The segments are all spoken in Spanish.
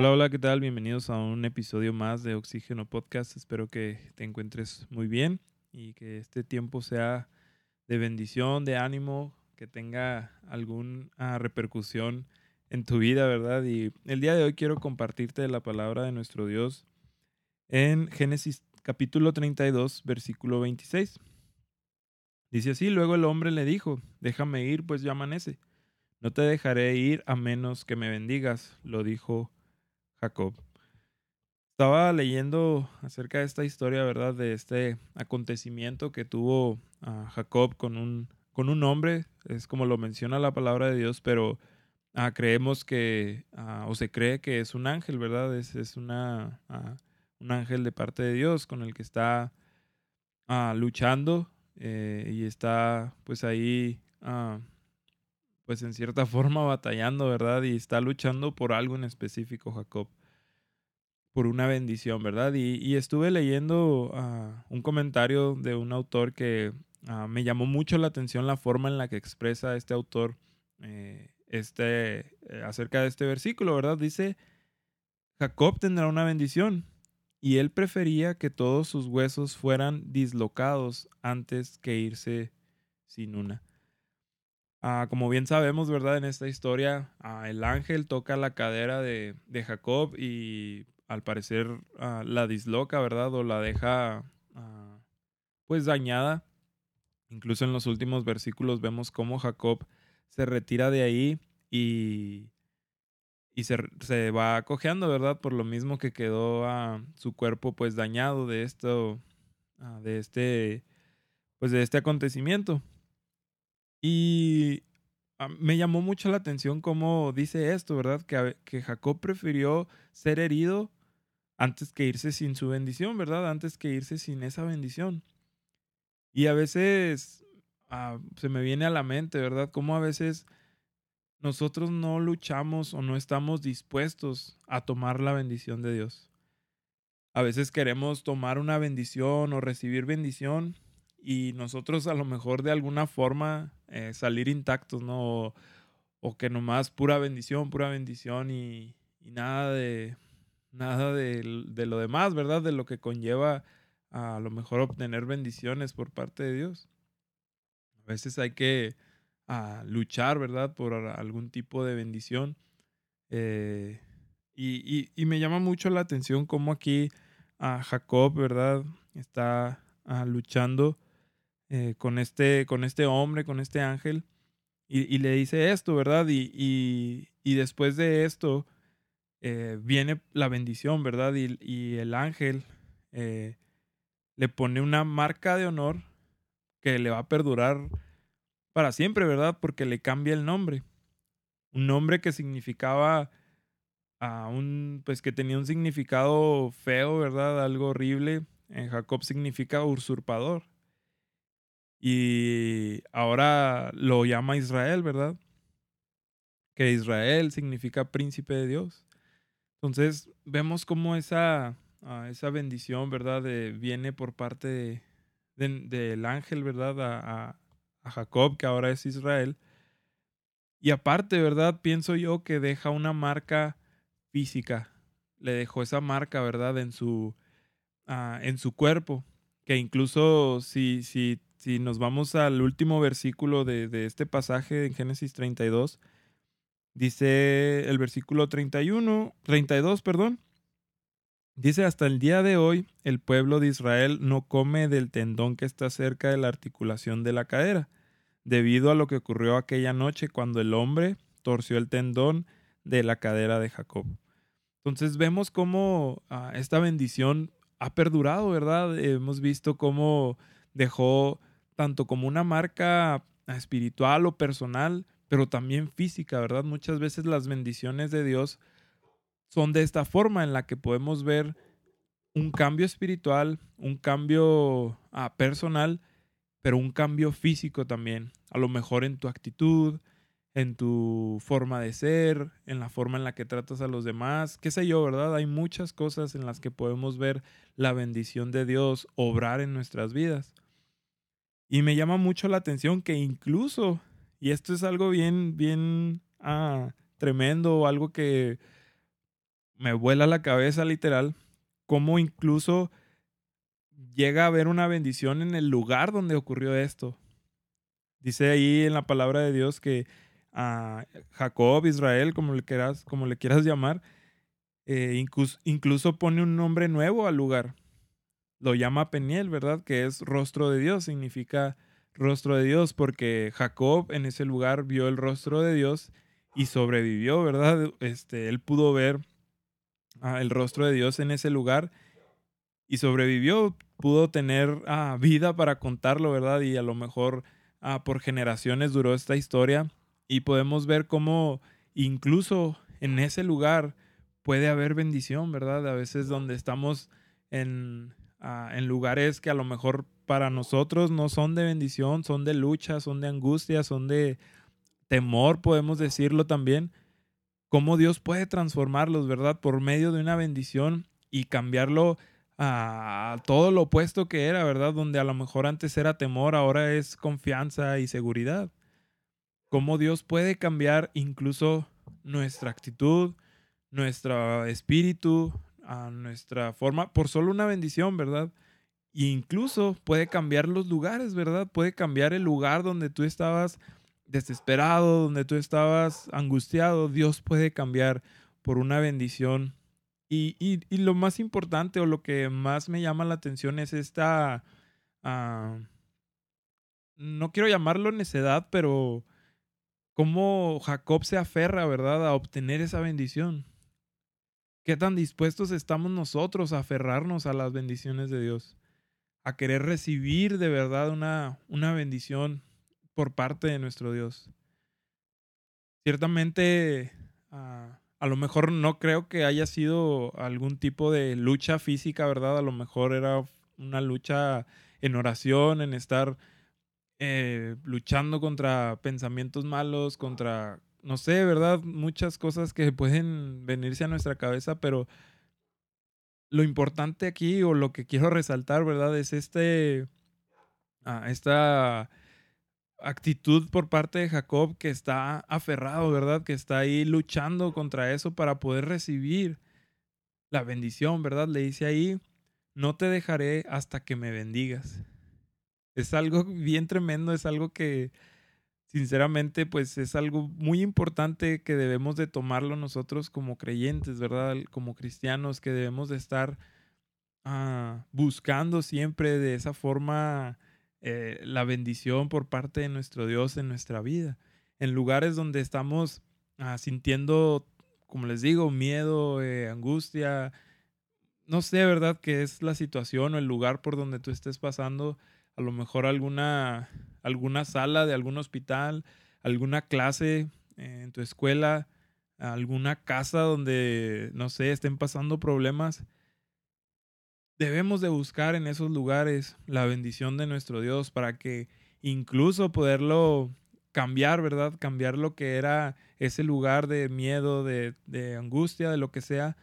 Hola, hola, ¿qué tal? Bienvenidos a un episodio más de Oxígeno Podcast. Espero que te encuentres muy bien y que este tiempo sea de bendición, de ánimo, que tenga alguna repercusión en tu vida, ¿verdad? Y el día de hoy quiero compartirte la palabra de nuestro Dios en Génesis capítulo 32, versículo 26. Dice así, luego el hombre le dijo, déjame ir, pues ya amanece. No te dejaré ir a menos que me bendigas, lo dijo Jacob. Estaba leyendo acerca de esta historia, ¿verdad? De este acontecimiento que tuvo Jacob con un, con un hombre, es como lo menciona la palabra de Dios, pero ah, creemos que, ah, o se cree que es un ángel, ¿verdad? Es, es una, ah, un ángel de parte de Dios con el que está luchando eh, y está pues ahí pues en cierta forma batallando, ¿verdad? Y está luchando por algo en específico, Jacob, por una bendición, ¿verdad? Y, estuve leyendo uh, un comentario de un autor que uh, me llamó mucho la atención la forma en la que expresa este autor eh, este, eh, acerca de este versículo, ¿verdad? Dice, Jacob tendrá una bendición y él prefería que todos sus huesos fueran dislocados antes que irse sin una. Ah, como bien sabemos, ¿verdad? En esta historia, ah, el ángel toca la cadera de, Jacob y al parecer ah, la disloca, ¿verdad? O la deja pues dañada. Incluso en los últimos versículos vemos cómo Jacob se retira de ahí y, y se, se, va cojeando, ¿verdad? Por lo mismo que quedó su cuerpo pues dañado de esto, de este, pues de este acontecimiento. Y ah, me llamó mucho la atención cómo dice esto, ¿verdad? Que, que Jacob prefirió ser herido antes que irse sin su bendición, ¿verdad? Antes que irse sin esa bendición. Y a veces ah, se me viene a la mente, ¿verdad? Cómo a veces nosotros no luchamos o no estamos dispuestos a tomar la bendición de Dios. A veces queremos tomar una bendición o recibir bendición y nosotros a lo mejor de alguna forma eh, salir intactos, ¿no? O, que nomás pura bendición, pura bendición y, nada de nada de, lo demás, ¿verdad? De lo que conlleva a, lo mejor obtener bendiciones por parte de Dios. A veces hay que luchar, ¿verdad? Por algún tipo de bendición. Eh, y, y, me llama mucho la atención cómo aquí a Jacob, ¿verdad? Está luchando eh, con, este, con este hombre, con este ángel, y, le dice esto, ¿verdad? Y, y, después de esto eh, viene la bendición, ¿verdad? Y, el ángel eh, le pone una marca de honor que le va a perdurar para siempre, ¿verdad? Porque le cambia el nombre. Un nombre que significaba a un, pues que tenía un significado feo, ¿verdad? Algo horrible. En Jacob significa usurpador. Y ahora lo llama Israel, ¿verdad? Que Israel significa príncipe de Dios. Entonces vemos cómo esa, ah, esa bendición, ¿verdad? viene por parte del ángel, ¿verdad? A, a Jacob, que ahora es Israel. Y aparte, ¿verdad? Pienso yo que deja una marca física. Le dejó esa marca, ¿verdad? En su, ah, en su cuerpo. Que incluso si, si si nos vamos al último versículo de, este pasaje en Génesis 32, dice el versículo 31, 32, perdón. Dice, hasta el día de hoy el pueblo de Israel no come del tendón que está cerca de la articulación de la cadera, debido a lo que ocurrió aquella noche cuando el hombre torció el tendón de la cadera de Jacob. Entonces vemos cómo ah, esta bendición ha perdurado, ¿verdad? Hemos visto cómo dejó tanto como una marca espiritual o personal, pero también física, ¿verdad? Muchas veces las bendiciones de Dios son de esta forma en la que podemos ver un cambio espiritual, un cambio ah, personal, pero un cambio físico también. A lo mejor en tu actitud, en tu forma de ser, en la forma en la que tratas a los demás, qué sé yo, ¿verdad? Hay muchas cosas en las que podemos ver la bendición de Dios obrar en nuestras vidas. Y me llama mucho la atención que incluso, y esto es algo bien, bien ah, tremendo, algo que me vuela la cabeza literal cómo incluso llega a haber una bendición en el lugar donde ocurrió esto. Dice ahí en la palabra de Dios que a Jacob, Israel, como le quieras, como le quieras llamar, eh, incluso, pone un nombre nuevo al lugar. Lo llama Peniel, ¿verdad? Que es rostro de Dios, significa rostro de Dios, porque Jacob en ese lugar vio el rostro de Dios y sobrevivió, ¿verdad? Este, él pudo ver ah, el rostro de Dios en ese lugar y sobrevivió, pudo tener ah, vida para contarlo, ¿verdad? Y a lo mejor ah, por generaciones duró esta historia y podemos ver cómo incluso en ese lugar puede haber bendición, ¿verdad? A veces donde estamos en, en lugares que a lo mejor para nosotros no son de bendición, son de lucha, son de angustia, son de temor, podemos decirlo también, cómo Dios puede transformarlos, ¿verdad? Por medio de una bendición y cambiarlo a todo lo opuesto que era, ¿verdad? Donde a lo mejor antes era temor, ahora es confianza y seguridad. Cómo Dios puede cambiar incluso nuestra actitud, nuestro espíritu, a nuestra forma, por solo una bendición, ¿verdad? Incluso puede cambiar los lugares, ¿verdad? Puede cambiar el lugar donde tú estabas desesperado, donde tú estabas angustiado. Dios puede cambiar por una bendición. Y, y, lo más importante o lo que más me llama la atención es esta, ah, no quiero llamarlo necedad, pero cómo Jacob se aferra, ¿verdad?, a obtener esa bendición. ¿Qué tan dispuestos estamos nosotros a aferrarnos a las bendiciones de Dios? a querer recibir de verdad una, una bendición por parte de nuestro Dios. Ciertamente, ah, a lo mejor no creo que haya sido algún tipo de lucha física, ¿verdad? A lo mejor era una lucha en oración, en estar eh, luchando contra pensamientos malos, contra, no sé, ¿verdad? Muchas cosas que pueden venirse a nuestra cabeza, pero lo importante aquí o lo que quiero resaltar, ¿verdad? Es este, ah, esta actitud por parte de Jacob que está aferrado, ¿verdad? Que está ahí luchando contra eso para poder recibir la bendición, ¿verdad? Le dice ahí, no te dejaré hasta que me bendigas. Es algo bien tremendo, es algo que sinceramente, pues es algo muy importante que debemos de tomarlo nosotros como creyentes, ¿verdad? Como cristianos, que debemos de estar ah, buscando siempre de esa forma eh, la bendición por parte de nuestro Dios en nuestra vida. En lugares donde estamos ah, sintiendo, como les digo, miedo, eh, angustia, no sé, ¿verdad? Que es la situación o el lugar por donde tú estés pasando, a lo mejor alguna alguna sala de algún hospital, alguna clase en tu escuela, alguna casa donde, no sé, estén pasando problemas. Debemos de buscar en esos lugares la bendición de nuestro Dios para que incluso poderlo cambiar, ¿verdad? Cambiar lo que era ese lugar de miedo, de, de angustia, de lo que sea.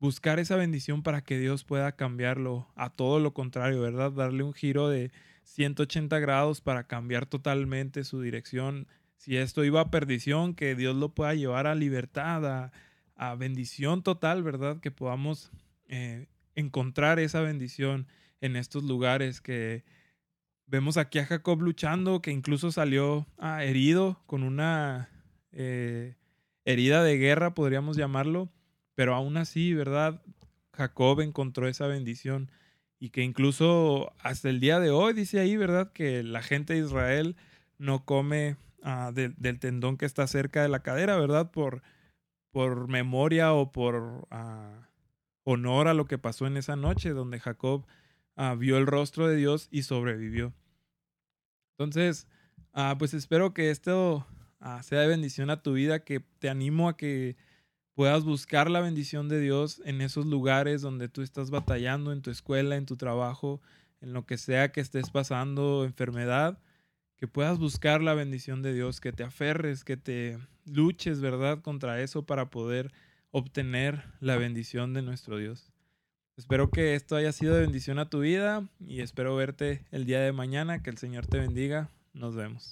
Buscar esa bendición para que Dios pueda cambiarlo a todo lo contrario, ¿verdad? Darle un giro de, 180 grados para cambiar totalmente su dirección. Si esto iba a perdición, que Dios lo pueda llevar a libertad, a, bendición total, ¿verdad? Que podamos eh, encontrar esa bendición en estos lugares que vemos aquí a Jacob luchando, que incluso salió ah, herido con una eh, herida de guerra, podríamos llamarlo, pero aún así, ¿verdad? Jacob encontró esa bendición y que incluso hasta el día de hoy dice ahí, ¿verdad? Que la gente de Israel no come ah, del tendón que está cerca de la cadera, ¿verdad? Por, por memoria o por ah, honor a lo que pasó en esa noche donde Jacob ah, vio el rostro de Dios y sobrevivió. Entonces, pues espero que esto sea de bendición a tu vida, que te animo a que puedas buscar la bendición de Dios en esos lugares donde tú estás batallando, en tu escuela, en tu trabajo, en lo que sea que estés pasando, enfermedad, que puedas buscar la bendición de Dios, que te aferres, que te luches, ¿verdad?, contra eso para poder obtener la bendición de nuestro Dios. Espero que esto haya sido de bendición a tu vida y espero verte el día de mañana. Que el Señor te bendiga. Nos vemos.